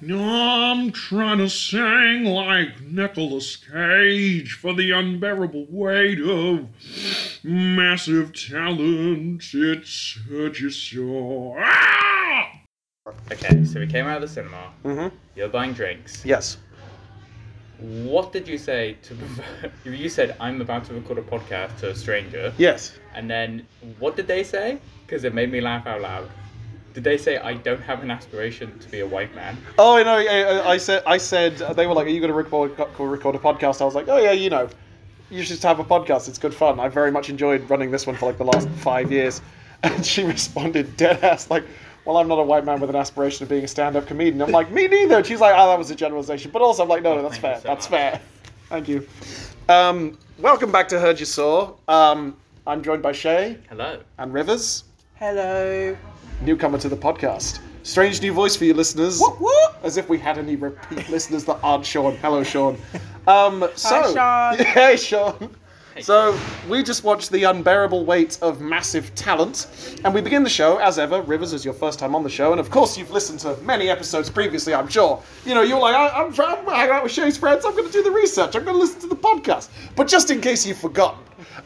I'm trying to sing like Nicolas Cage for the unbearable weight of massive talent. It's such a sore. Ah! Okay, so we came out of the cinema. Mhm. You're buying drinks. Yes. What did you say to? you said I'm about to record a podcast to a stranger, Yes. and then what did they say? Because it made me laugh out loud. Did they say I don't have an aspiration to be a white man? Oh no! I, I said I said they were like, "Are you going to record record a podcast?" I was like, "Oh yeah, you know, you should just have a podcast. It's good fun. I very much enjoyed running this one for like the last five years." And she responded dead ass like, "Well, I'm not a white man with an aspiration of being a stand up comedian." I'm like, "Me neither." And she's like, "Oh, that was a generalization," but also I'm like, "No, no, that's fair. so that's much. fair. Thank you." Um, welcome back to Heard You Saw. Um, I'm joined by Shay Hello. and Rivers, Hello. Newcomer to the podcast. Strange new voice for you listeners. What? What? As if we had any repeat listeners that aren't Sean. Hello, Sean. Um, so, Sean. Hey, Sean. So, we just watched The Unbearable Weight of Massive Talent, and we begin the show, as ever. Rivers is your first time on the show, and of course, you've listened to many episodes previously, I'm sure. You know, you're like, I, I'm, I'm hanging out with Shay's friends, I'm going to do the research, I'm going to listen to the podcast. But just in case you've forgotten,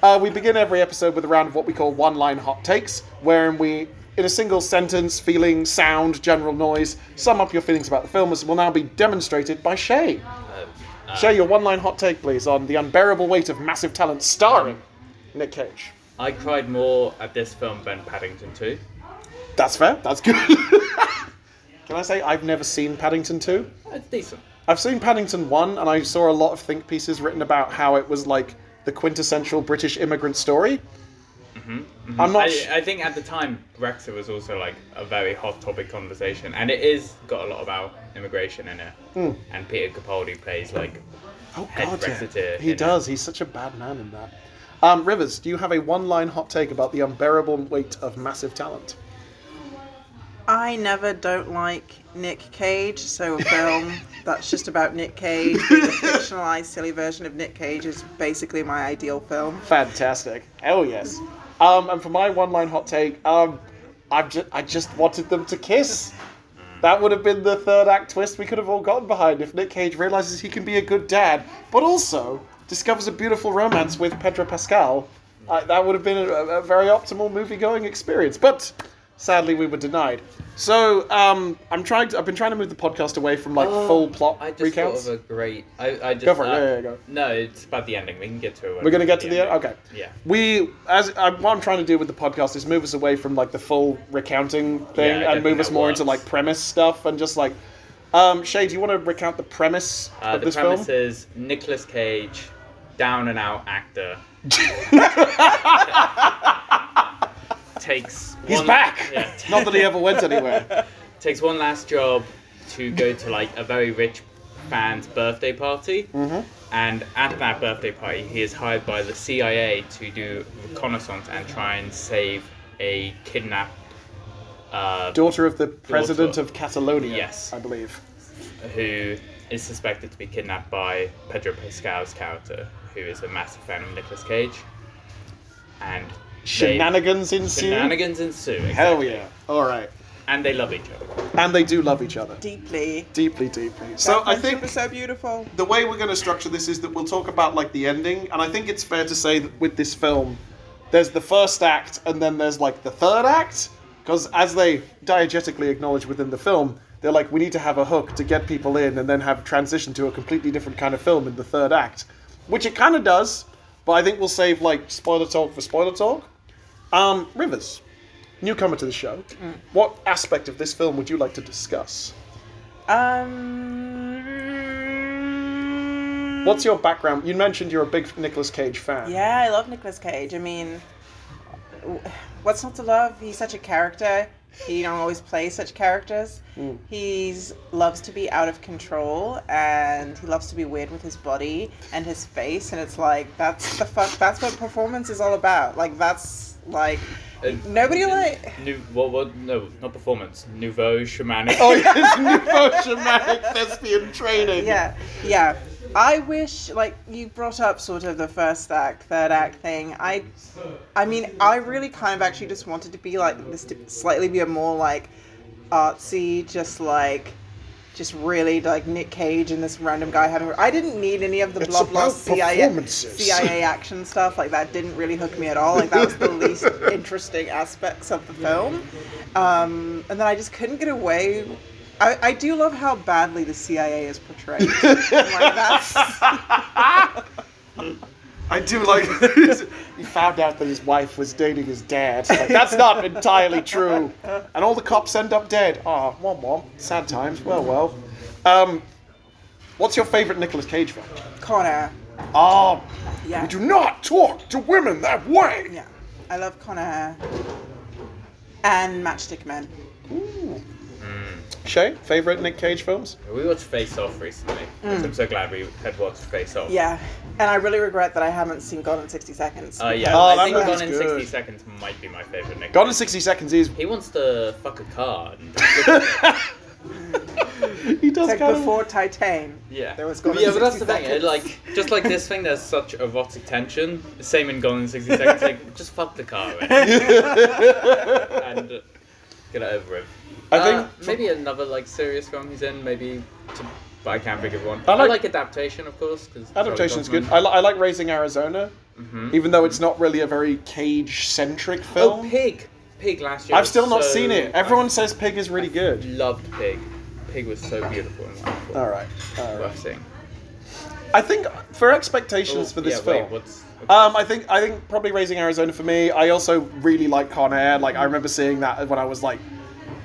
uh, we begin every episode with a round of what we call one line hot takes, wherein we in a single sentence, feeling, sound, general noise, sum up your feelings about the film, as will now be demonstrated by Shay. Um, uh, Shay, your one line hot take, please, on The Unbearable Weight of Massive Talent, starring um, Nick Cage. I cried more at this film than Paddington 2. That's fair, that's good. Can I say I've never seen Paddington 2? Uh, it's decent. I've seen Paddington 1, and I saw a lot of think pieces written about how it was like the quintessential British immigrant story. Mm-hmm, mm-hmm. I'm not. sh- I, I think at the time Brexit was also like a very hot topic conversation, and it is got a lot about immigration in it. Hmm. And Peter Capaldi plays like oh, head God, yeah. He in it. does. He's such a bad man in that. Um, Rivers, do you have a one line hot take about the unbearable weight of massive talent? I never don't like Nick Cage, so a film that's just about Nick Cage, being a fictionalized, silly version of Nick Cage, is basically my ideal film. Fantastic. Hell yes. Um, and for my one-line hot take, um, I'm just, I just wanted them to kiss. That would have been the third act twist we could have all gotten behind if Nick Cage realizes he can be a good dad, but also discovers a beautiful romance with Pedro Pascal. Uh, that would have been a, a very optimal movie-going experience, but sadly we were denied. So um, I'm trying to. I've been trying to move the podcast away from like full plot Oh, I just recounts. thought of a great. I, I just, Go for it, uh, yeah, yeah, go. No, it's about the ending. We can get to it. We're gonna get to the end. Okay. Yeah. We, as I, what I'm trying to do with the podcast is move us away from like the full recounting thing Yeah, and move think us that more into works. like premise stuff and just like, um, Shay, do you want to recount the premise Uh, of the this premise film? is Nicolas Cage, down and out actor, takes. He's one- back. Yeah, Not that he ever went anywhere. takes one last job to go to like a very rich fan's birthday party. Mm-hmm. And at that birthday party, he is hired by the CIA to do reconnaissance and try and save a kidnapped uh, Daughter of the president Daughter. of Catalonia. Yes. I believe. who is suspected to be kidnapped by Pedro Pascal's character, who is a massive fan of Nicolas Cage. And they- Shenanigans ensue. shenanigans ensue. Hell exactly. yeah! All right, And they love each other. and they do love each other Deeply. deeply, deeply. So I friendship think is so beautiful. the way we're going to structure this is that we'll talk about like the ending, and I think it's fair to say that with this film, there's the first act, and then there's like the third act, because as they diegetically acknowledge within the film, they're like, we need to have a hook to get people in, and then have transition to a completely different kind of film in the third act, which it kind of does, but I think we'll save like spoiler talk for spoiler talk. Um, Rivers, newcomer to the show, what aspect of this film would you like to discuss? Um. What's your background? You mentioned you're a big Nicolas Cage fan. Yeah, I love Nicolas Cage. I mean, what's not to love? He's such a character. He don't always play such characters. Mm. He's loves to be out of control, and he loves to be weird with his body and his face. And it's like that's the fuck. That's what performance is all about. Like that's like Uh, nobody like. New, what, what, no, not performance. Nouveau shamanic. Oh, yes, nouveau shamanic thespian training. Yeah, yeah. I wish, like you brought up, sort of the first act, third act thing. I, I mean, I really kind of actually just wanted to be like this, to slightly be a more like artsy, just like just really like Nick Cage and this random guy having. I didn't need any of the It's blah blah CIA. CIA action stuff. Like that didn't really hook me at all. Like that was the least interesting aspects of the film. Um, and then I just couldn't get away. I, I do love how badly the CIA is portrayed. like that's I do like. he found out that his wife was dating his dad. Like, that's not entirely true. And all the cops end up dead. Ah, oh, womp womp. Sad times. Well, well. Um, what's your favorite Nicolas Cage film? Con Air. Oh, Yeah. we do not talk to women that way. Yeah, I love Con Air. And Matchstick Men. Shay, favorite Nick Cage films? We watched Face Off recently. I'm so glad we had watched Face Off. Yeah, and I really regret that I haven't seen Gone in 60 Seconds. Uh, yeah, Oh, that I think Gone in good. 60 Seconds might be my favorite Nick. Gone in 60 Seconds is. He wants to fuck a car. And He does It's like kind of. before Titan. yeah. There was Gone in yeah, but that's 60 the thing. Seconds. It, like, just like this thing, there's such erotic tension. Same in Gone in 60 Seconds. Like, just fuck the car, and uh, get it over with. I Uh, think. maybe another like serious film he's in. Maybe, to, but I can't think of one. I I like- like, adaptation, of course. Cause Adaptation's good. I, li- I like Raising Arizona, Mhm. even though it's not really a very Cage centric film. Oh, Pig. Pig last year. I've still not so- seen it. Everyone says Pig is really good. loved Pig. Pig was so beautiful and wonderful. All right. All right. Seeing. I think for expectations Oh, for this yeah, film. Wait, what's, Um, I think I think probably Raising Arizona for me. I also really like Con Air. Like I remember seeing that when I was like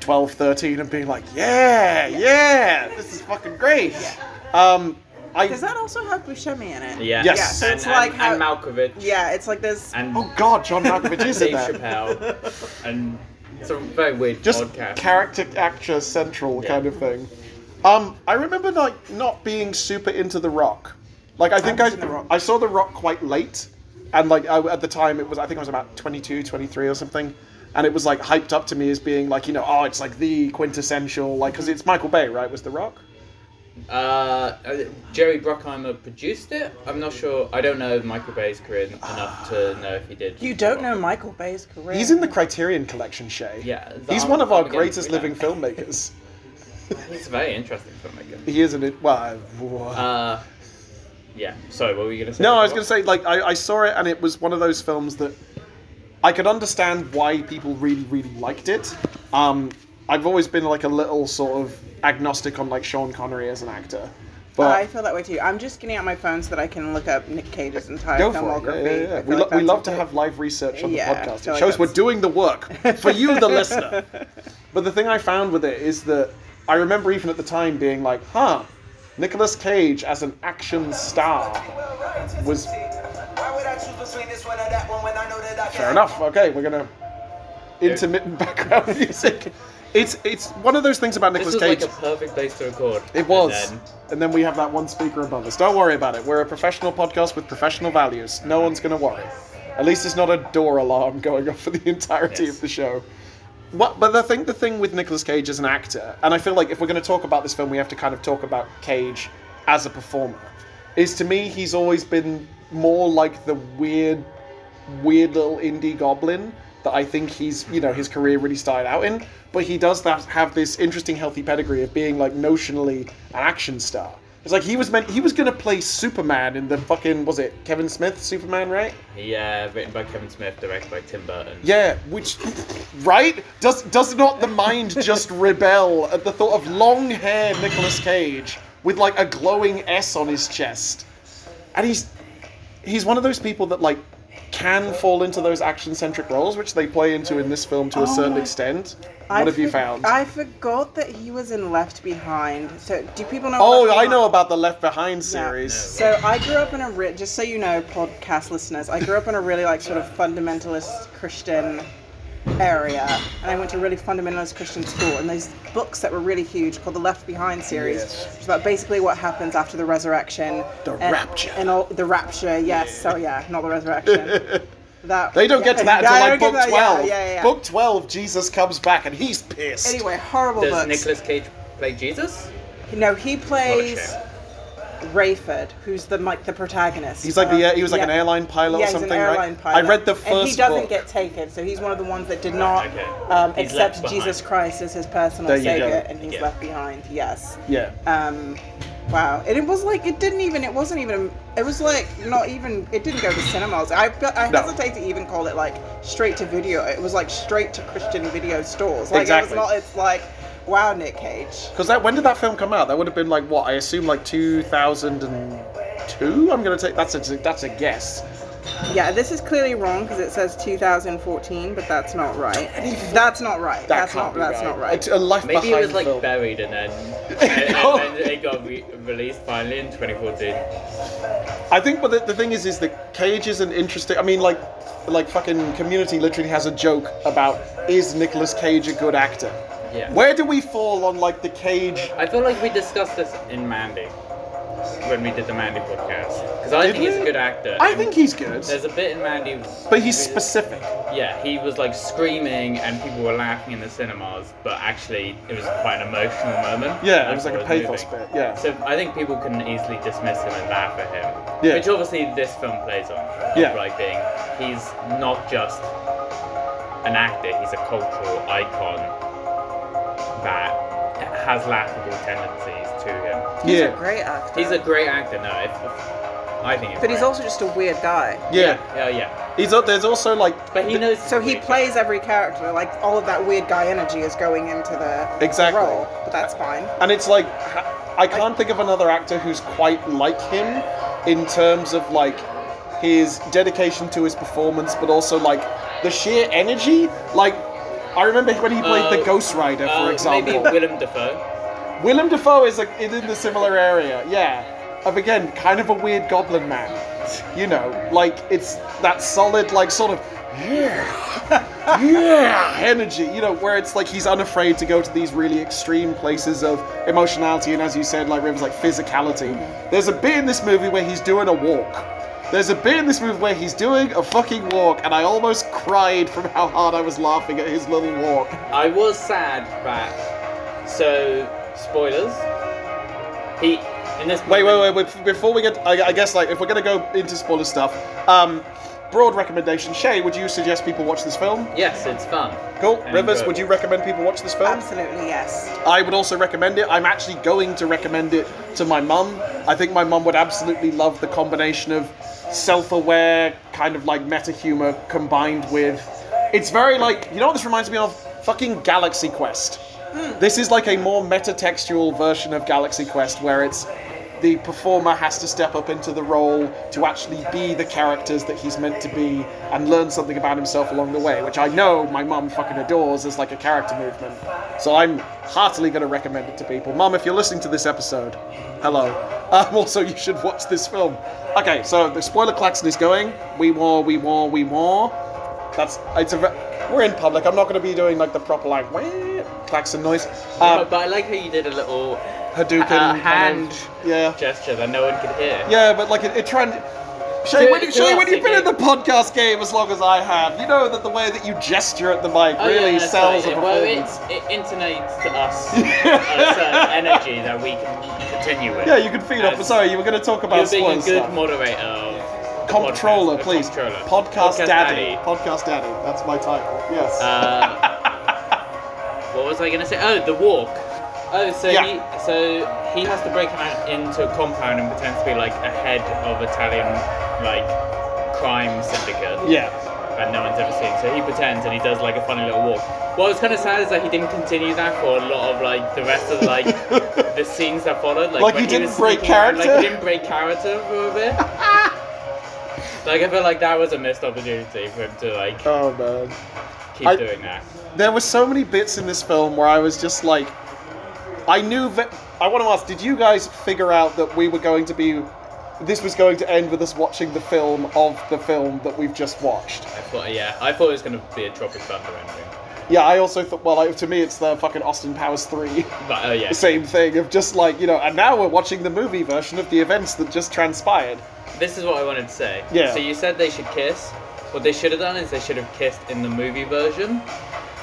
12, 13 and being like, yeah, yeah, this is fucking great. Um, I Does that also have Buscemi in it? yeah. Yes. Yeah, so and, it's like and, how- and Malkovich. Yeah, it's like this. And oh god, John Malkovich is in Dave there. Chappelle. and it's a very weird Just podcast. character actor central Yeah. kind of thing. Um, I remember like not being super into The Rock. Like I think I, haven't The Rock. I saw The Rock quite late, and like I, at the time it was I think I was about 22, 23 or something, and it was like hyped up to me as being like you know oh it's like the quintessential like because it's Michael Bay right was The Rock. Uh, uh, Jerry Bruckheimer produced it. I'm not sure. I don't know Michael Bay's career enough to know if he did. You don't know Michael Bay's career. He's in the Criterion Collection, Shay. Yeah, He's Arm- one of our greatest living thriller. filmmakers. He's a very interesting filmmaker. He isn't it? Well, uh, yeah. Sorry, what were you gonna say? No, I was going to say, like, I, I saw it and it was one of those films that I could understand why people really, really liked it. Um, I've always been, like, a little sort of agnostic on, like, Sean Connery as an actor. But I feel that way too. I'm just getting out my phone so that I can look up Nick Cage's entire go for filmography. it. Yeah, yeah, yeah. I We, lo- like we that's love to have live research on Yeah, I the podcast. feel It like shows we're that's- doing the work for you, the listener. But the thing I found with it is that I remember even at the time being like, huh, Nicolas Cage as an action star was Fair enough. Okay, we're gonna intermittent background music. It's it's one of those things about This Nicolas was Cage. like a perfect place to record. it was, And and then, then, we have that one speaker above us. Don't worry about it. We're a professional podcast with professional values. No uh-huh. one's gonna worry. At least it's not a door alarm going off for the entirety Yes. of the show. What, but I think the thing with Nicolas Cage as an actor, and I feel like if we're going to talk about this film, we have to kind of talk about Cage as a performer. Is to me, he's always been more like the weird, weird little indie goblin that I think he's, you know, his career really started out in. But he does that, have this interesting, healthy pedigree of being like notionally an action star. It's like he was meant, he was going to play Superman in the fucking, was it Kevin Smith Superman, right? yeah, uh, written by Kevin Smith, directed by Tim Burton. Yeah, which, right? Does does not the mind just rebel at the thought of long-haired Nicolas Cage with like a glowing S on his chest? And he's he's one of those people that like can fall into those action-centric roles, which they play into in this film to a oh certain extent. I What have you found? I forgot that he was in Left Behind. So, do people know? oh, Left I Behind? know about the Left Behind series. So I grew up in a re- just so you know, podcast listeners, I grew up in a really like sort of fundamentalist Christian area, and I went to a really fundamentalist Christian school. And those books that were really huge called the Left Behind series, Yes. which is about basically what happens after the resurrection. The and, rapture. And all the rapture, yes. So oh, yeah, not the resurrection. that They don't get to that until Yeah, like book that, twelve. Yeah, yeah, yeah. Book twelve, Jesus comes back and he's pissed. Anyway, horrible Does books. Nicolas Cage play Jesus? No, he plays. Shame. Rayford, who's the like the protagonist. He's like the he was like an airline pilot yeah, or something, he's an airline right? pilot. I read the first and he doesn't book. get taken, so he's one of the ones that did not Okay. um, accept Jesus. Christ as his personal savior, go. and he's Yeah. left behind. Yes. Yeah. Um, wow. And it was like it didn't even. It wasn't even. It was like not even. It didn't go to cinemas. I I No. hesitate to even call it like straight to video. It was like straight to Christian video stores. Like Exactly. it was not. It's like, wow, Nick Cage. Because that when did that film come out? That would have been like what I assume like 2002. I'm gonna take that's a that's a guess. Yeah, this is clearly wrong because it says 2014, but that's not right. That's not right. That that's can't not. be That's right. not right. It's a life Maybe behind it was like film. buried and then, and, No. and then it got re- released finally in 2014. I think, but the, the thing is, is that Cage is an interesting. I mean, like, like fucking Community literally has a joke about is Nicolas Cage a good actor? Yeah. Where do we fall on like the Cage? I feel like we discussed this in Mandy when we did the Mandy podcast because I Did think he's we? a good actor. I and think he's good, There's a bit in Mandy, but he's specific. Yeah, he was like screaming and people were laughing in the cinemas, but actually it was quite an emotional moment. Yeah, it was like a pathos bit. Yeah. So I think people can easily dismiss him and laugh at him. Yeah. Which obviously this film plays on. of, Yeah. Like being, he's not just an actor, he's a cultural icon that has laughable tendencies to him. He's yeah. a great actor. He's a great actor, no, if, if- I think he's but he's also just a weird guy. yeah. Yeah, yeah. He's al- there's also like But he knows. So he weird plays every character. Like all of that weird guy energy is going into the Exactly. role, but that's fine. And it's like I can't think of another actor who's quite like him in terms of like his dedication to his performance, but also like the sheer energy. Like I remember when he played the Uh, Ghost Rider, for Uh, example. Maybe Willem Dafoe. Willem Dafoe is like is in the similar area, yeah. Of again, kind of a weird goblin man. You know, like it's that solid, like sort of yeah, yeah energy. You know, where it's like he's unafraid to go to these really extreme places of emotionality and, as you said, like Rivers, like physicality. There's a bit in this movie where he's doing a walk. There's a bit in this movie where he's doing a fucking walk, and I almost cried from how hard I was laughing at his little walk. I was sad that. So, spoilers. He in this. Wait, wait, wait, wait. Before we get, I, I guess, like, if we're gonna go into spoiler stuff, um, broad recommendation. Shay, would you suggest people watch this film? Yes, it's fun. Cool. And Rivers, good. would you recommend people watch this film? Absolutely yes. I would also recommend it. I'm actually going to recommend it to my mum. I think my mum would absolutely love the combination of self-aware, kind of like meta humor combined with. It's very like you know what this reminds me of? Fucking Galaxy Quest. Hmm. This is like a more meta-textual version of Galaxy Quest, where it's the performer has to step up into the role to actually be the characters that he's meant to be and learn something about himself along the way, which I know my mum fucking adores as like a character movement. So I'm heartily going to recommend it to people. Mum, if you're listening to this episode, hello. Um, also, you should watch this film. Okay, so the spoiler klaxon is going. We war, we war, we war. That's it's a. ve- We're in public. I'm not going to be doing like the proper like wah klaxon noise. Uh, but I like how you did a little Hadouken uh, kind hand of- yeah. gesture that no one could hear. Yeah, but like it, it trying. Shay, when, you, Shay, when you've been in the podcast game as long as I have, you know that the way that you gesture at the mic Oh, really yeah, sells sorry, a Well, performance. it's, it intonates to us a certain energy that we can continue with. Yeah, you can feed off. As Sorry, you were going to talk You're about being a good stuff. moderator of the Comptroller, podcast, a please. comptroller. Podcast, daddy. daddy. Podcast daddy. That's my title. Yes. Uh, what was I going to say? Oh, the walk. Oh, so Yeah. he so he has to break out into a compound and pretend to be like a head of Italian like crime syndicate yeah. that no one's ever seen. So he pretends and he does like a funny little walk. What was kind of sad is that he didn't continue that for a lot of like the rest of like the scenes that followed. Like, Like he didn't was break character? Like he didn't break character for a bit. like I feel like that was a missed opportunity for him to like Oh man. keep I- doing that. There were so many bits in this film where I was just like, I knew that. I want to ask, did you guys figure out that we were going to be, this was going to end with us watching the film of the film that we've just watched? I thought, yeah, I thought it was gonna be a Tropic Thunder ending. Yeah, I also thought. Well, like, to me, it's the fucking Austin Powers three. But oh yeah, same thing of just like you know, and now we're watching the movie version of the events that just transpired. this is what I wanted to say. Yeah. So you said they should kiss. What they should have done is they should have kissed in the movie version,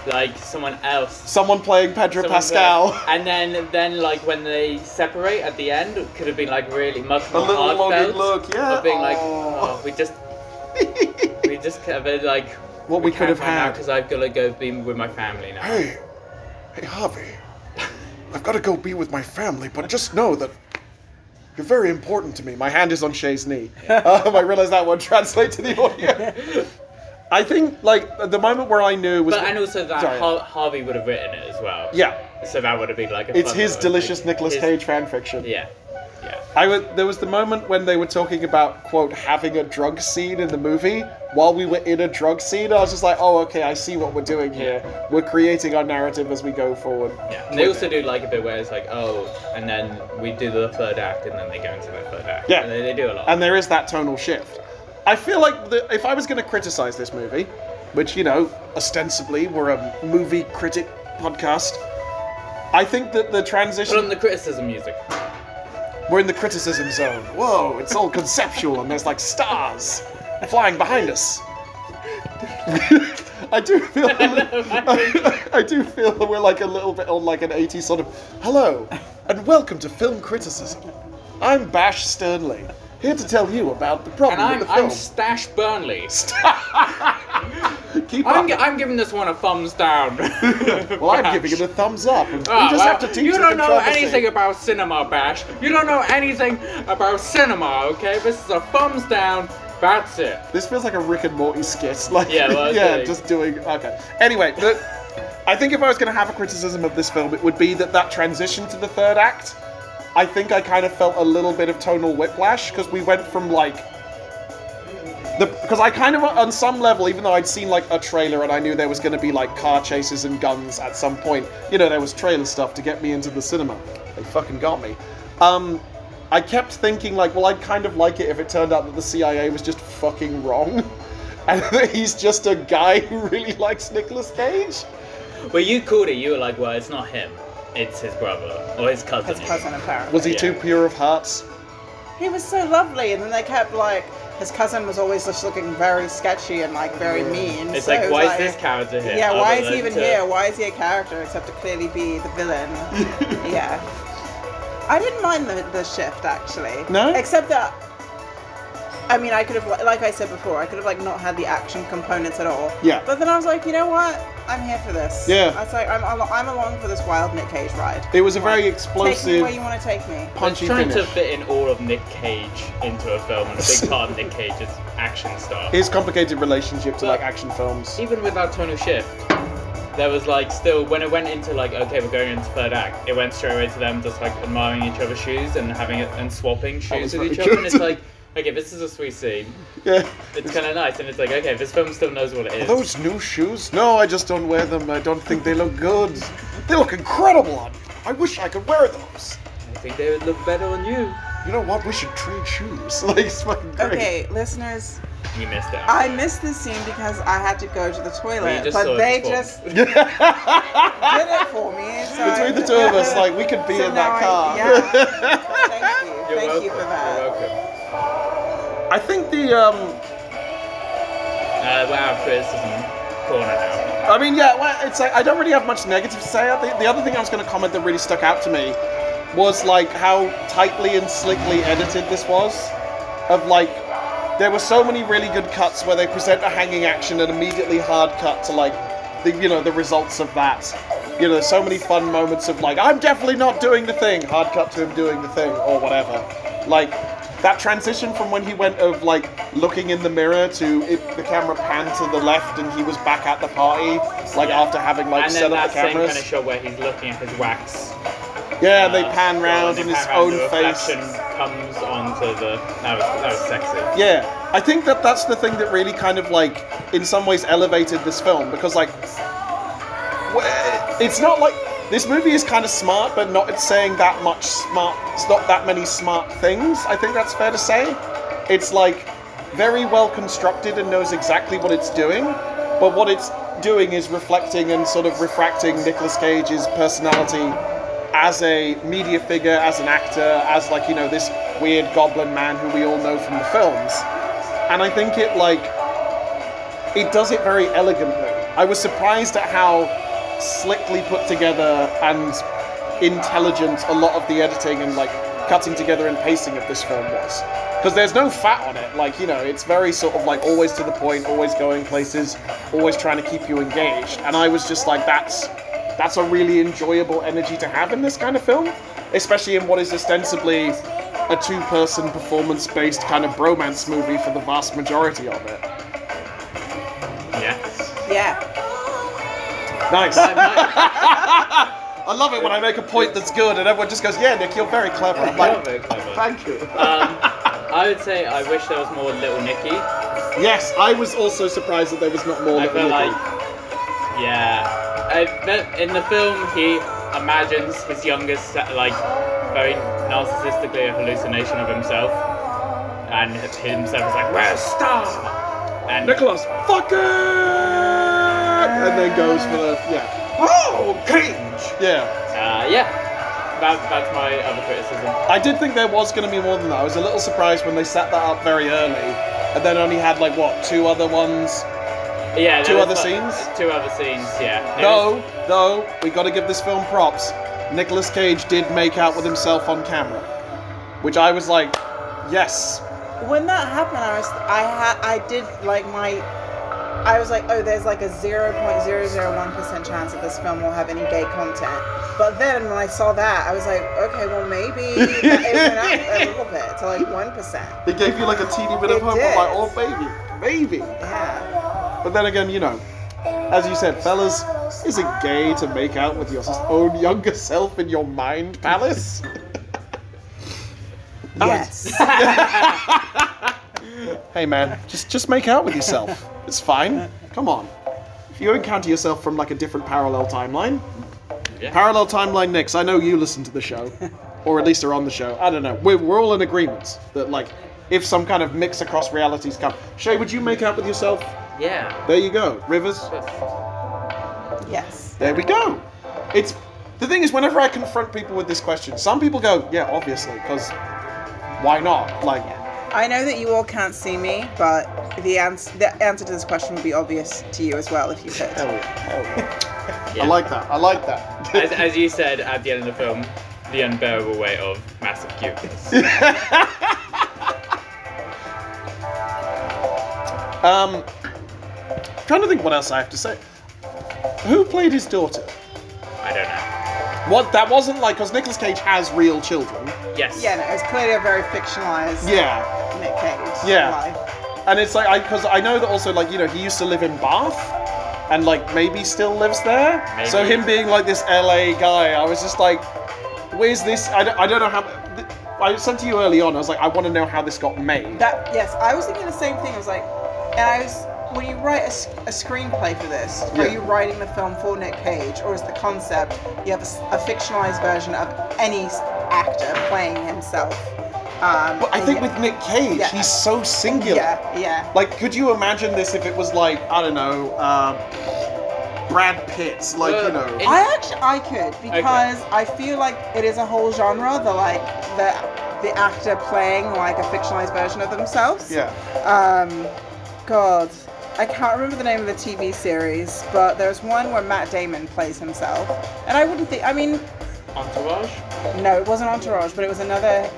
like someone else. Someone playing Pedro someone Pascal. there. And then, then like when they separate at the end, it could have been like really much A more little longing heartfelt. look, yeah. Of being like, Oh. we just, we just could have been like, What we could have had. because I've got to go be with my family now. Hey, hey, Harvey. I've got to go be with my family, but just know that you're very important to me. My hand is on Shay's knee. Um, I realize that won't translate to the audio. I think, like, the moment where I knew was. But and also that Sorry. Har- Harvey would have written it as well. Yeah, So that would have been like a. it's fun his moment. delicious Nicolas His- Cage fan fiction. Yeah, yeah. I would, there was the moment when they were talking about quote having a drug scene in the movie. While we were in a drug scene, I was just like, "Oh, okay, I see what we're doing here. We're creating our narrative as we go forward." Yeah, and they also do like a bit where it's like, oh, and then we do the third act, and then they go into the third act. Yeah. and they, they do a lot. and there is that tonal shift. I feel like the, if I was going to criticize this movie, which you know, ostensibly we're a movie critic podcast, I think that the transition. Put on the criticism music. we're in the criticism zone. Whoa, it's all conceptual, and there's like stars flying behind us. I do feel I, do feel that we're like a little bit on like an 80s sort of hello and welcome to film criticism. I'm Bash Sternley, here to tell you about the problem And I'm with the I'm. Stash Burnley. Keep I'm, up. I'm giving this one a thumbs down. well, I'm giving it a thumbs up. And Ah, we just well, have to teach you the don't know controversy. anything about cinema, Bash. You don't know anything about cinema, okay? This is a thumbs down. That's it. This feels like a Rick and Morty skit. Like, Yeah, well, it's yeah, like- just doing. Okay. Anyway, the, I think if I was going to have a criticism of this film, it would be that that transition to the third act. I think I kind of felt a little bit of tonal whiplash because we went from like the because I kind of on some level, even though I'd seen like a trailer and I knew there was going to be like car chases and guns at some point, you know, there was trailer stuff to get me into the cinema. They fucking got me. Um, I kept thinking like, well, I'd kind of like it if it turned out that the CIA was just fucking wrong, and that he's just a guy who really likes Nicolas Cage. Well, you called it. You were like, well, it's not him. It's his brother or his cousin. His cousin, apparently. Was he Yeah. too pure of hearts? He was so lovely, and then they kept like his cousin was always just looking very sketchy and like very mean. It's so like, it was why is this character here? Yeah, why is he even to- here? Why is he a character except to clearly be the villain? yeah. I didn't mind the, the shift actually. No? Except that. I mean, I could have, like I said before, I could have like not had the action components at all. Yeah. But then I was like, you know what? I'm here for this. Yeah. I was like, I'm, I'm, I'm along for this wild Nick Cage ride. It was a very Take me explosive, where you want to take me. I was punchy trying finish. to fit in all of Nick Cage into a film, and a big part of Nick Cage's action stuff. His complicated relationship to But- like action films. even with that tonal shift, there was like still when it went into like okay we're going into third act, it went straight away to them just like admiring each other's shoes and having it and swapping was shoes with very each other, and it's like okay this is a sweet scene. Yeah. It's kind of nice, and it's like okay this film still knows what it Are is. those new shoes? No, I just don't wear them. I don't think they look good. They look incredible on me. I wish I could wear those. I think they would look better on you. You know what? We should trade shoes. Like, it's fucking great. Okay, listeners, You missed out. I missed this scene because I had to go to the toilet, you just saw but it they before. just did it for me. So Between the two of us, like, we could be So in now that I- car. yeah. Thank you. You're Thank welcome. you for that. You're welcome. I think the, um, Uh, we're out of criticism corner now. I mean, yeah, well, it's like, I don't really have much negative to say. The, the other thing I was going to comment that really stuck out to me was, like, how tightly and slickly edited this was. Of, like, there were so many really good cuts where they present a hanging action and immediately hard cut to, like, the, you know, the results of that. You know, so many fun moments of, like, I'm definitely not doing the thing, hard cut to him doing the thing, or whatever. Like, that transition from when he went of like looking in the mirror to it, the camera panned to the left and he was back at the party, like Yeah. after having like and set then up that the same kind of shot where he's looking at his wax. yeah, and they uh, pan round and in his own face. comes onto the. That was that was sexy. Yeah, I think that that's the thing that really kind of like, in some ways, elevated this film because like, it's not like this movie is kind of smart, but not it's saying that much smart. It's not that many smart things. I think that's fair to say. It's like very well constructed and knows exactly what it's doing, but what it's doing is reflecting and sort of refracting Nicolas Cage's personality as a media figure, as an actor, as like you know this weird goblin man who we all know from the films. And I think it like it does it very elegantly. I was surprised at how slickly put together and intelligent a lot of the editing and like cutting together and pacing of this film was. Because there's no fat on it. Like, you know, it's very sort of like always to the point, always going places, always trying to keep you engaged. And I was just like, that's that's a really enjoyable energy to have in this kind of film, especially in what is ostensibly a two-person performance-based kind of bromance movie for the vast majority of it. Yeah. Yeah. Nice. I love it when I make a point that's good and everyone just goes, "Yeah, Nick, you're very clever." I'm like, very clever. "Thank you." Um, I would say I wish there was more Little Nicky. yes, I was also surprised that there was not more. I Little feel Nicky. like, yeah, I, but in the film he imagines his youngest, se- like, very narcissistically a hallucination of himself, and himself is like, "Where's Star?" And Nicholas, fuck it, and then goes for the yeah, oh, cage. yeah. Uh, yeah, that, that's my other criticism. I did think there was going to be more than that. I was a little surprised when they set that up very early, and then only had like what two other ones. Yeah, there Two was other like- scenes? Two other scenes, yeah. There Though, was- though, we got to give this film props. Nicolas Cage did make out with himself on camera, which I was like, yes, When that happened, I was I had I did like my I was like, oh, there's like a 0.001% chance that this film will have any gay content. But then when I saw that, I was like, okay, well maybe it went up a little bit to like 1%. It gave you like a teeny bit of hope. Did. like, oh baby, maybe. Yeah. But then again, you know, as you said, fellas, is it gay to make out with your own younger self in your mind palace? Yes. hey man, just just make out with yourself. It's fine. Come on. If you encounter yourself from like a different parallel timeline, Yeah. parallel timeline Nix, I know you listen to the show, or at least are on the show. I don't know. We're, we're all in agreement that like if some kind of mix across realities come. Shay, would you make out with yourself? yeah. There you go. Rivers. yes. There we go. It's the thing is, whenever I confront people with this question, some people go, "Yeah, obviously," because why not? Like, I know that you all can't see me, but the answer the answer to this question would be obvious to you as well if you could. hell yeah, hell yeah. Yeah. I like that. I like that. as, as you said at the end of the film, the unbearable weight of massive cuteness. um, trying to think what else I have to say. Who played his daughter? I don't know. What? That wasn't like because Nicolas Cage has real children. Yes. Yeah, no, it's clearly a very fictionalized Yeah. Nick Cage Yeah. life. And it's like I because I know that also like you know he used to live in Bath, and like maybe still lives there. Maybe. So him being like this LA guy, I was just like, where's this? I don't, I don't know how. I said to you early on, I was like, I want to know how this got made. That yes, I was thinking the same thing. I was like, and I was when you write a screenplay for this, are Yeah. you writing the film for Nick Cage, or is the concept you have a fictionalized version of any actor playing himself? Um, but I think yeah- with Nick Cage, Yeah. he's so singular. yeah, yeah. Like, could you imagine this if it was like I don't know, uh, Brad Pitt? Like you know. it- I actually I could because I feel like it is a whole genre. The like the the actor playing like a fictionalized version of themselves. yeah. Um, God, I can't remember the name of the TV series, but there's one where Matt Damon plays himself, and I wouldn't think. I mean, Entourage? no, it wasn't Entourage, but it was another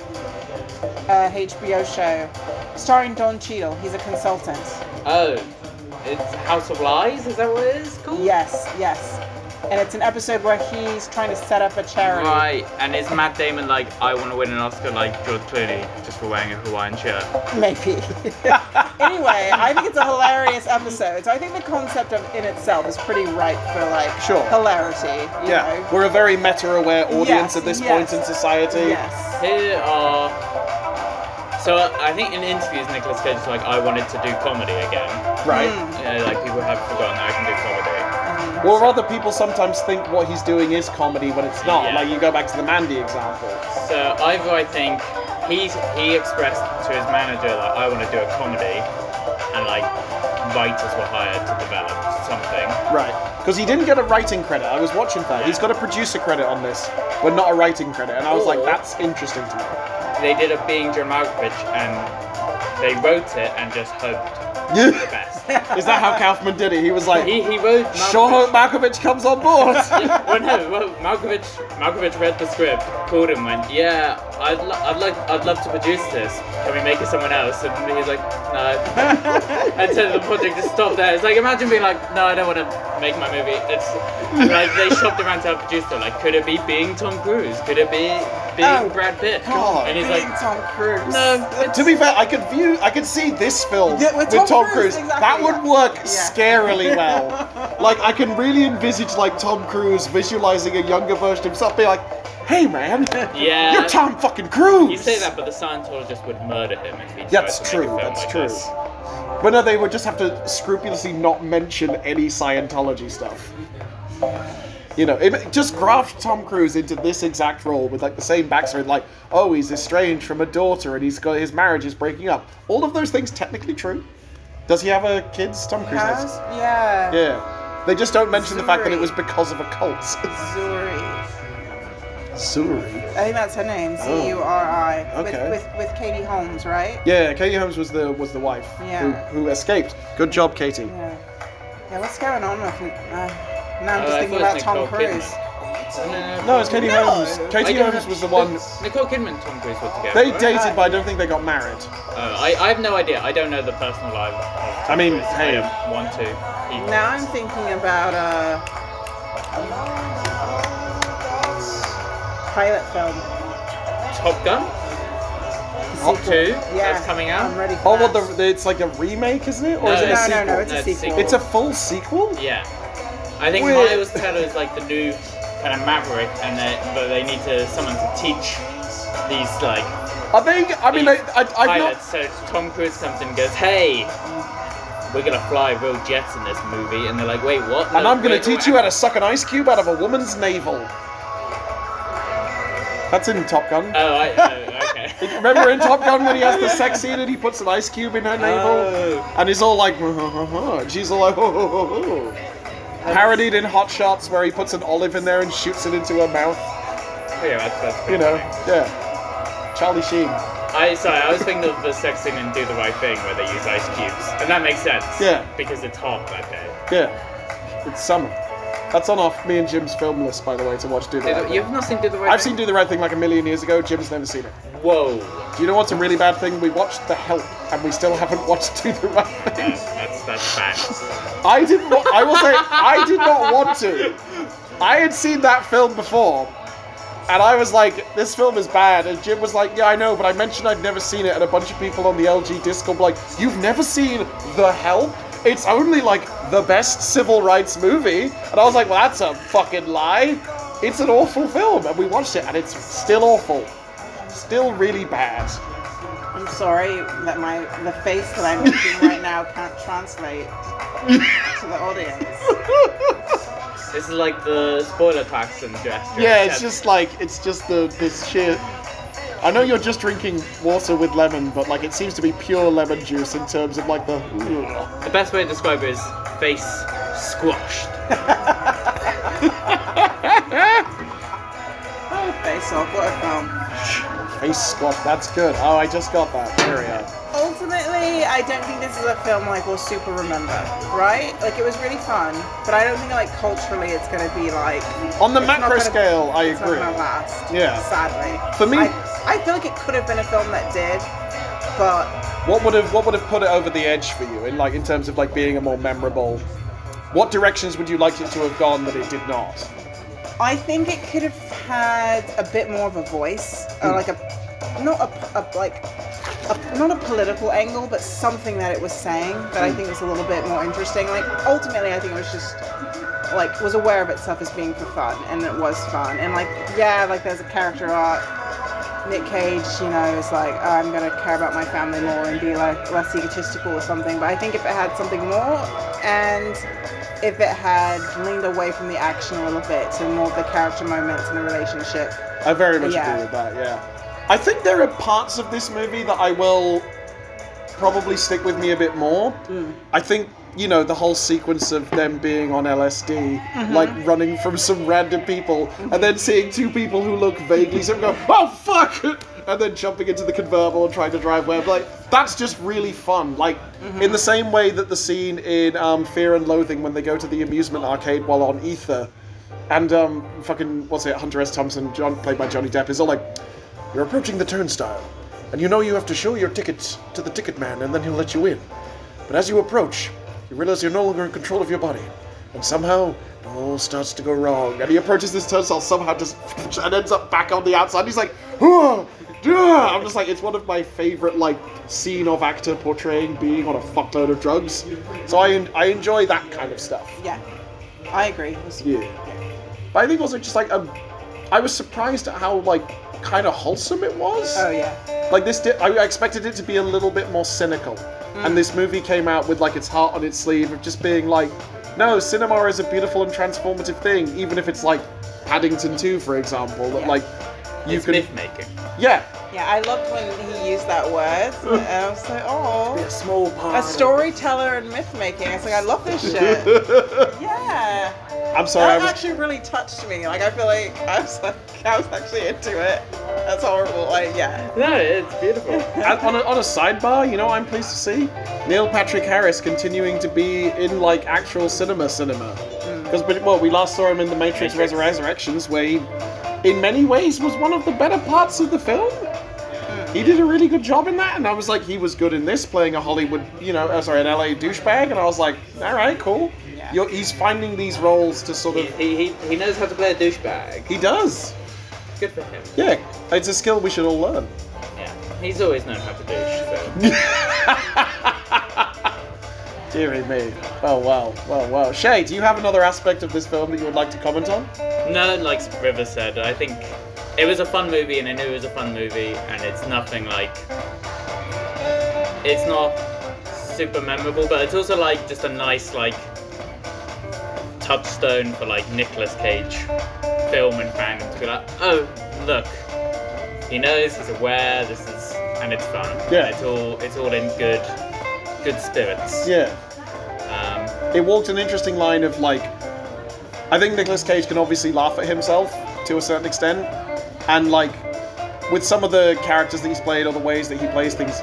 uh, HBO show starring Don Cheadle. He's a consultant. Oh. It's House of Lies? Is that what it is called? Yes, yes. And it's an episode where he's trying to set up a charity. Right, and is Matt Damon like, I want to win an Oscar like George Clooney just for wearing a Hawaiian shirt? Maybe. anyway, I think it's a hilarious episode. So I think the concept of in itself is pretty ripe for like Sure. hilarity. You Yeah, Know? we're a very meta-aware audience Yes, at this yes. point in society. Yes. Here are. So I think in interviews, Nicolas Cage is like, I wanted to do comedy again. Right. Mm. Yeah, like people have forgotten that I can do comedy. Or other people sometimes think what he's doing is comedy when it's not. Yeah. Like you go back to the Mandy example. So either I think he's he expressed to his manager like I want to do a comedy, and like writers were hired to develop something. Right. Because he didn't get a writing credit. I was watching that. He's got a producer credit on this, but not a writing credit. And I was like, that's interesting to me. They did a Being John Malkovich, and they wrote it and just hoped Yeah. for the best. Is that how Kaufman did it? He was like, He, he wrote. Malkovich- sure hope Malkovich comes on board. Yeah, well, no, well, Malkovich, Malkovich read the script, called him, went, "Yeah, I'd, lo- I'd like, I'd love to produce this. Can we make it someone else?" And he's like, "No." and so the project just stopped there. It's like imagine being like, "No, I don't want to make my movie." It's like they shopped around to a producer. Like, could it be being Tom Cruise? Could it be being Oh, Brad Pitt? God. And he's Being like, Tom Cruise. "No." to be fair, I could view, I could see this film Yeah, with, with Tom, Tom Cruise. Cruise, exactly, that would yeah. work Yeah. scarily well. like I can really envisage like Tom Cruise visualizing a younger version of himself, being like, "Hey man, Yeah. you're Tom fucking Cruise." You say that, but the Scientologist would murder him if he tried That's to make true. a film That's like true. this. But no, they would just have to scrupulously not mention any Scientology stuff. You know, it, just graft Tom Cruise into this exact role with like the same backstory, like, oh, he's estranged from a daughter and he's got his marriage is breaking up. All of those things technically true. Does he have a kids? Tom Cruise Has? has. Yeah. Yeah. They just don't mention the fact that it was because of a cult. Zuri. Zuri. I think that's her name. Z U R I. Oh. Okay. With, with with Katie Holmes, right? Yeah, Katie Holmes was the was the wife Yeah. who, who escaped. Good job, Katie. Yeah. Yeah. What's going on with? Uh, now I'm Oh, just I thinking about it Tom Nicole Cruise. Kidman. No, No, it's Katie Holmes. I Katie Holmes know. was the one. Nicole Kidman and Tom Cruise were together. They right? dated, but I don't think they got married. Oh, I, I have no idea. I don't know the personal life. Of Tom I mean, Cruise. hey. I don't want to. He- Now I'm thinking about uh, pilot film. Top Gun Hot Sequel. Two Yeah. that's coming out. I'm ready for Oh, well, that. the, it's like a remake, isn't it? Or No, is it a no, sequel? no, no, it's a it's sequel. sequel. It's a full sequel? Yeah. I think Wait. Miles Teller is like the new kind of maverick, and they, but they need to someone to teach these like I think I mean, I, I, I've not. So Tom Cruise comes in and goes, "Hey, we're gonna fly real jets in this movie," and they're like, "Wait, what?" And No, I'm going wait, to teach wait. you how to suck an ice cube out of a woman's navel. That's in Top Gun. Oh, I, oh okay. Remember in Top Gun when he has the sex scene and he puts an ice cube in her navel? Oh. And he's all like, uh-huh, uh-huh, and she's all like, ho, ho, ho. Parodied in Hot Shots where he puts an olive in there and shoots it into her mouth. Yeah, that's, that's You know, funny. yeah. Charlie Sheen. I sorry, I was thinking of the sex scene in Do the Right Thing where they use ice cubes, and that makes sense. Yeah. Because it's hot that day. Yeah. It's summer. That's on off me and Jim's film list, by the way, to watch Do the Do Right Thing. You've not seen Do the Right I've Thing? seen Do the Right Thing like a million years ago. Jim's never seen it. Whoa. Do you know what's a really bad thing? We watched The Help, and we still haven't watched Do the Right Thing. That's that's bad. I didn't. wa- I will say I did not want to. I had seen that film before, and I was like, "This film is bad." And Jim was like, "Yeah, I know, but I mentioned I'd never seen it." And a bunch of people on the LG Discord were like, "You've never seen The Help? It's only like the best civil rights movie." And I was like, "Well, that's a fucking lie. It's an awful film." And we watched it, and it's still awful. Still really bad. I'm sorry that my the face that I'm making right now can't translate to the audience. This is like the spoiler klaxon gesture. Yeah, it's just like it's just the this sheer. I know you're just drinking water with lemon, but like it seems to be pure lemon juice in terms of like the. the best way to describe it is face squashed. Oh, face off! What a film. Face squash. That's good. Oh, I just got that. There we go. Ultimately, I don't think this is a film like we'll super remember, right? Like it was really fun, but I don't think like culturally it's gonna be like On the macro scale, I it's agree. not gonna last. Yeah. Sadly. For me- I, I feel like it could have been a film that did, but What would have what would have put it over the edge for you in like in terms of like being a more memorable? What directions would you like it to have gone that it did not? I think it could have had a bit more of a voice, Hmm. or like a not a, a like a, not a political angle, but something that it was saying that I Hmm. think was a little bit more interesting. Like ultimately, I think it was just like was aware of itself as being for fun, and it was fun. And like yeah, like there's a character arc. Nick Cage, you know, is like, oh, I'm gonna care about my family more and be like less egotistical or something. But I think if it had something more, and if it had leaned away from the action a little bit to more of the character moments and the relationship, I very much Yeah. agree with that. Yeah, I think there are parts of this movie that I will probably stick with me a bit more. I think you know the whole sequence of them being on LSD, like running from some random people, and then seeing two people who look vaguely similar, go, "Oh fuck!" and then jumping into the convertible and trying to drive Webb. Like that's just really fun. Like in the same way that the scene in um, Fear and Loathing when they go to the amusement arcade while on Ether, and um, fucking what's it, Hunter S. Thompson, John, played by Johnny Depp, is all like, "You're approaching the turnstile, and you know you have to show your tickets to the ticket man, and then he'll let you in. But as you approach, you realize you're no longer in control of your body, and somehow it all starts to go wrong. And he approaches this turnstile somehow just and ends up back on the outside. He's like. I'm just like, it's one of my favorite like scene of actor portraying being on a fuckload of drugs. So I I enjoy that kind of stuff. Yeah, I agree. It Yeah. But I think also just like um, I was surprised at how like kind of wholesome it was. Oh yeah. Like this, di- I expected it to be a little bit more cynical, mm. and this movie came out with like its heart on its sleeve of just being like, no, cinema is a beautiful and transformative thing, even if it's like Paddington 2, for example, that Yeah. like you it's can, myth making. yeah, Yeah, I loved when he used that word. and I was like, oh, a small part. a storyteller and myth making. It's like I love this shit. yeah. I'm sorry, I That was. actually really touched me. Like I feel like I was like I was actually into it. That's horrible. Like yeah. No, it's beautiful. On, a, on a sidebar, you know, what I'm pleased to see Neil Patrick Harris continuing to be in like actual cinema, cinema. Mm. Because well, we last saw him in The Matrix, Matrix. Resurrections, where he, in many ways, was one of the better parts of the film. He did a really good job in that, and I was like, he was good in this, playing a Hollywood, you know, uh, sorry, an LA douchebag, and I was like, all right, cool. Yeah. You're, he's finding these roles to sort of. he, he, he knows how to play a douchebag. He does. Good for him. Yeah, it's a skill we should all learn. Yeah, he's always known how to douche. So. Deary me. Oh wow, wow, wow. Shay, do you have another aspect of this film that you would like to comment on? No, like River said, I think it was a fun movie, and I knew it was a fun movie, and it's nothing like. It's not super memorable, but it's also like just a nice like touchstone for like Nicolas Cage film and fandom to be like, oh look, he knows, he's aware, this is, and it's fun. Yeah. it's all it's all in good, good spirits. Yeah. Um, It walked an interesting line of like, I think Nicolas Cage can obviously laugh at himself to a certain extent, and like, with some of the characters that he's played or the ways that he plays things,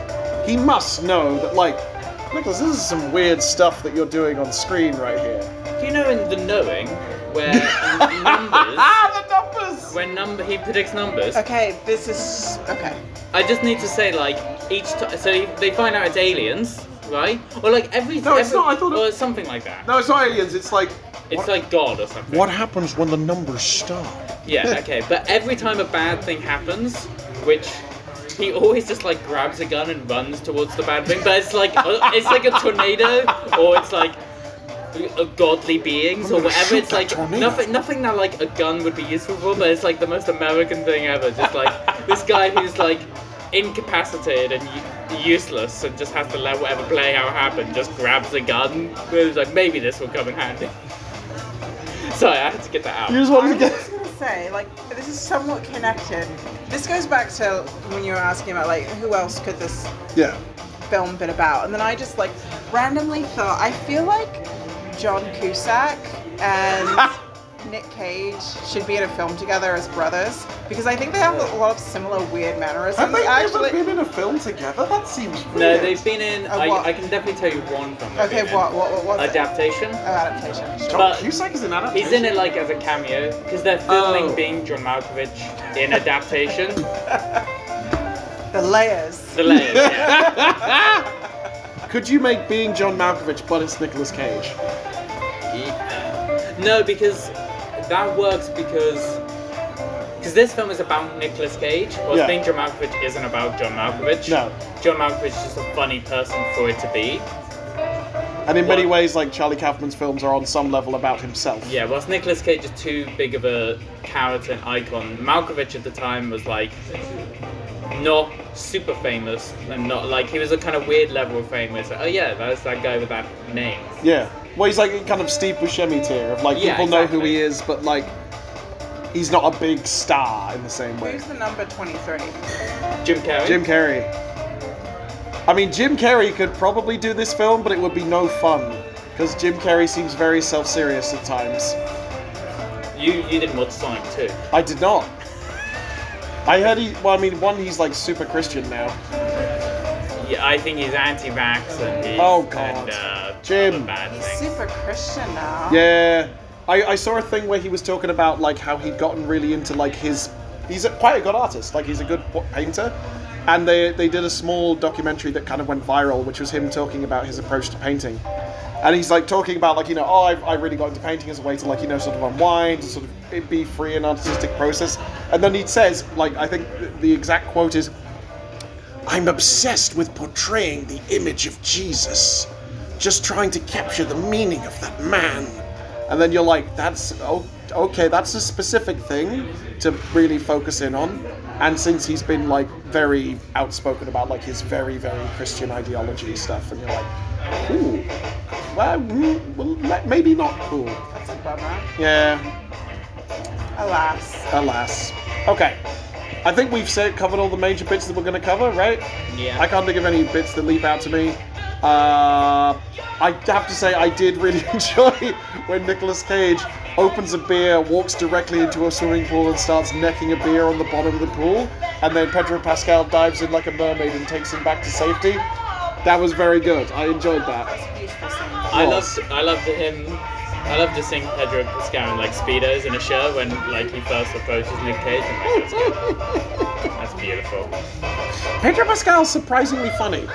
he must know that like, Nicholas, this is some weird stuff that you're doing on screen right here. do you know in the knowing where numbers, Ah, the numbers. when number he predicts numbers? Okay, this is okay. I just need to say, like, each time. So they find out it's aliens, right? Or, like, every. No, it's every- not, I thought it- Or something like that. No, it's not aliens. It's like. It's like God or something. What happens when the numbers stop? Yeah, okay. But every time a bad thing happens, which. He always just like grabs a gun and runs towards the bad thing, but it's like uh, it's like a tornado, or it's like a godly beings, or gonna whatever. shoot It's that like tornado. nothing, nothing that like a gun would be useful for, but it's like the most American thing ever. Just like this guy who's like incapacitated and useless and just has to let whatever play out happen. Just grabs a gun. It's like maybe this will come in handy. Sorry, I had to get that out. You just wanted to was get. just gonna say, like, this is somewhat connected. This goes back to when you were asking about like who else could this Yeah. film been about, and then I just like randomly thought I feel like John Cusack and Nick Cage should be in a film together as brothers because I think they have a lot of similar weird mannerisms. Have they actually, ever been in a film together? That seems weird. No, they've been in. Uh, I. I can definitely tell you one from. okay, been in. what what what was it? Adaptation. Oh, adaptation. John but- Cusack is in adaptation. He's in it like as a cameo because they're filming Oh. being John Malkovich in adaptation. The layers. the layers. Yeah. Could you make being John Malkovich, but it's Nicolas Cage? No, because that works because because this film is about Nicolas Cage. While Yeah. being John Malkovich isn't about John Malkovich. No. John Malkovich is just a funny person for it to be. And in many ways, like Charlie Kaufman's films are on some level about himself. Yeah, whilst Nicolas Cage is too big of a character and icon, Malkovich at the time was like not super famous and not like he was a kind of weird level of fame where it's like, oh yeah, that's that guy with that name. Yeah. Well, he's like kind of Steve Buscemi tier of like Yeah, people know who exactly. he is, but like he's not a big star in the same way. Who's the number twenty-three? Jim Carrey. Jim Carrey. I mean, Jim Carrey could probably do this film, but it would be no fun because Jim Carrey seems very self-serious at times. You you didn't watch Sonic 2. I did not. I heard he. Well, I mean, one, he's like super Christian now. Yeah, I think he's anti-vax and he's Oh, God. and, uh, Jim. bad He's super Christian now. Yeah, I, I saw a thing where he was talking about like how he'd gotten really into like his. He's a, quite a good artist. Like he's a good painter, and they they did a small documentary that kind of went viral, which was him talking about his approach to painting. And he's like talking about like you know oh I've, I really got into painting as a way to like you know sort of unwind and sort of be free and artistic process. And then he says like I think the- exact quote is I'm obsessed with portraying the image of Jesus, just trying to capture the meaning of that man. And then you're like, that's o- okay, that's a specific thing to really focus in on. And since he's been like very outspoken about like his very, very Christian ideology stuff, and you're like, ooh, well, well maybe not cool. That's a bummer. Yeah, Alas. alas. Okay. I think we've said, covered all the major bits that we're going to cover, right? Yeah. I can't think of any bits that leap out to me. Uh, I have to say, I did really enjoy when Nicolas Cage opens a beer, walks directly into a swimming pool, and starts necking a beer on the bottom of the pool, and then Pedro Pascal dives in like a mermaid and takes him back to safety. That was very good. I enjoyed that. That's a. I was. loved I loved him. I loved to sing Pedro Pascal in like speedos in a shirt when like he first approaches Nick Cage. I'm like, that's, beautiful. Pedro Pascal's surprisingly funny.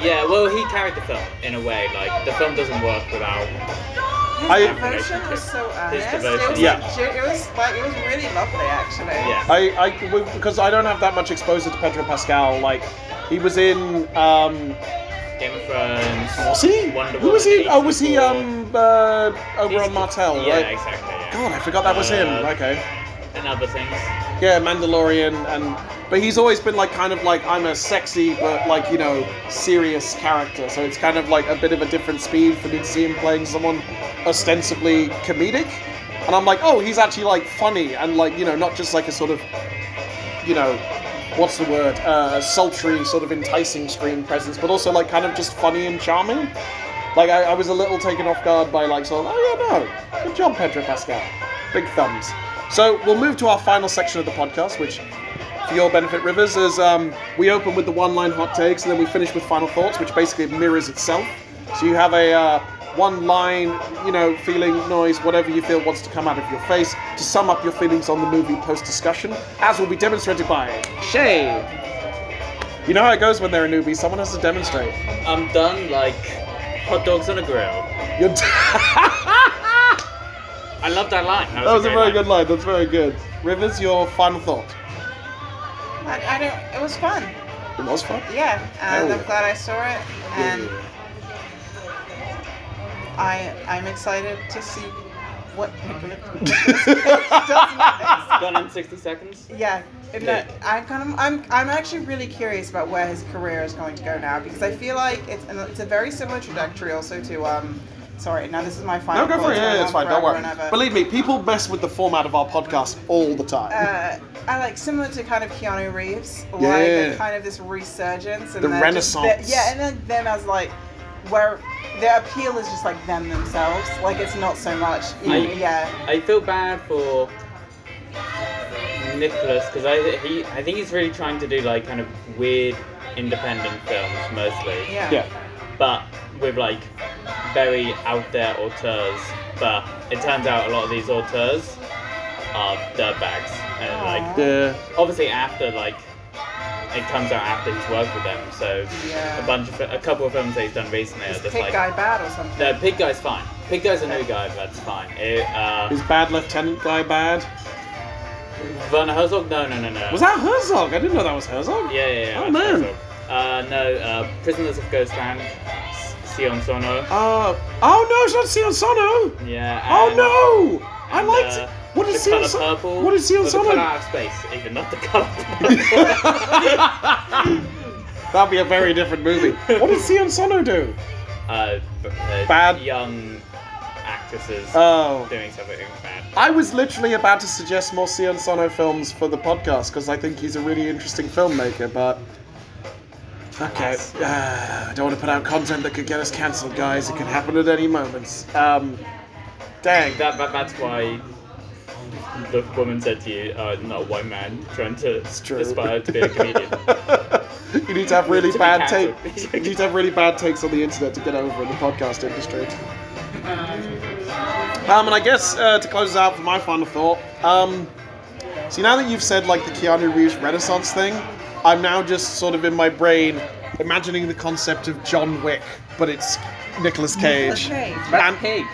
Yeah, well, he carried the film in a way. Like the film doesn't work without. His I- devotion was so His earnest. devotion. It was, Yeah. like, it was like it was really lovely actually. Yeah. I, I because I don't have that much exposure to Pedro Pascal. Like, he was in. Um, Game of Thrones. was he? Wonder Who was he? Oh, was he um uh, Oberyn Martell? Yeah, right? exactly. Yeah. God, I forgot that was him. Uh, Okay. And other things. Yeah, Mandalorian, and but he's always been like kind of like I'm a sexy but like you know serious character. So it's kind of like a bit of a different speed for me to see him playing someone ostensibly comedic, and I'm like, oh, he's actually like funny and like you know not just like a sort of you know what's the word uh, sultry sort of enticing screen presence, but also like kind of just funny and charming. Like I, I was a little taken off guard by like sort of oh yeah no good job Pedro Pascal, big thumbs. So we'll move to our final section of the podcast, which for your benefit, Rivers, is um, we open with the one-line hot takes and then we finish with final thoughts, which basically mirrors itself. So you have a uh, one-line, you know, feeling, noise, whatever you feel wants to come out of your face to sum up your feelings on the movie post-discussion, as will be demonstrated by Shay. You know how it goes when they're a newbie. Someone has to demonstrate. I'm done like hot dogs on a grill. You're I love that line. That was, that was a great very line. good line. That's very good. Rivers, your final thought. I, I don't. It was fun. It was fun. Yeah, and Hell I'm glad I saw it, and Yeah. I I'm excited to see what Nicolas does next. Done in 60 seconds. Yeah, and Yeah. I'm kind of I'm I'm actually really curious about where his career is going to go now because I feel like it's and it's a very similar trajectory also to um. Sorry, now this is my final. No, go for it. Yeah, yeah, it's fine. Don't worry. Believe me, people mess with the format of our podcast all the time. uh, I like similar to kind of Keanu Reeves, like Yeah. a kind of this resurgence and The then just renaissance. the- yeah, and then them as like where their appeal is just like them themselves. Like it's not so much. You I- yeah, I feel bad for Nicholas because I he I think he's really trying to do like kind of weird independent films mostly. yeah, yeah. But with like very out there auteurs. But it turns out a lot of these auteurs are dirtbags. And like Aw. Yeah. obviously after like it comes out after he's worked with them. So Yeah. a bunch of a couple of films that he's done recently Is are just Pig like Guy bad or something? no, Pig Guy's fine. Pig Guy's a new guy, but that's fine. It, uh, Is Bad Lieutenant guy bad? Werner Herzog? No, no, no, no. Was that Herzog? I didn't know that was Herzog. Yeah, yeah, yeah. Oh, man. Uh, no, uh, Prisoners of Ghostland, S- Sion Sono. Uh, oh no, it's not Sion Sono. Yeah. Oh and- no! I and, liked uh, it. What the is colour Sono? purple. What is Sion or the Sono? colour out of space, even not the colour purple. That'd be a very different movie. What did Sion Sono do? uh, b- uh, Bad. young actresses Oh. doing something bad. I was literally about to suggest more Sion Sono films for the podcast because I think he's a really interesting filmmaker, but. Okay, uh, I don't want to put out content that could get us cancelled, guys. It could happen at any moment. Um, dang. That, that that's why the woman said to you, uh, not a white man trying to aspire to be a comedian. you need to have really To bad cancelled. take. You need to have really bad takes on the internet to get over in the podcast industry. Um, and I guess uh, to close us out for my final thought, um, see now that you've said like the Keanu Reeves Renaissance thing, I'm now just sort of in my brain imagining the concept of John Wick, but it's Nicolas Cage. Cage. And- Pig.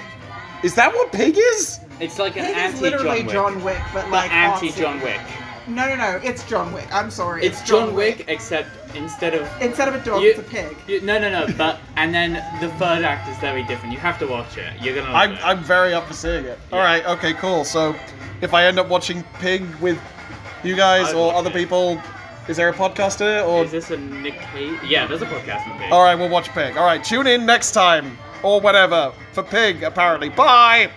Is that what Pig is? It's like an Pig anti literally John Wick. John Wick, but but like anti artsy. John Wick. No, no, no. It's John Wick. I'm sorry. It's John Wick, except instead of Instead of a dog, You- it's a pig. you, no, no, no. But and then the third act is very different. You have to watch it. You're gonna. Love I'm, it. I'm very up for seeing it. All Yeah. right, okay, cool. So if I end up watching Pig with you guys I'd or watch other it. people, is there a podcast in it? Or Is this a Nick Cage? Yeah, there's a podcast in Pig. all right, we'll watch Pig. All right, tune in next time or whatever for Pig. Apparently, bye.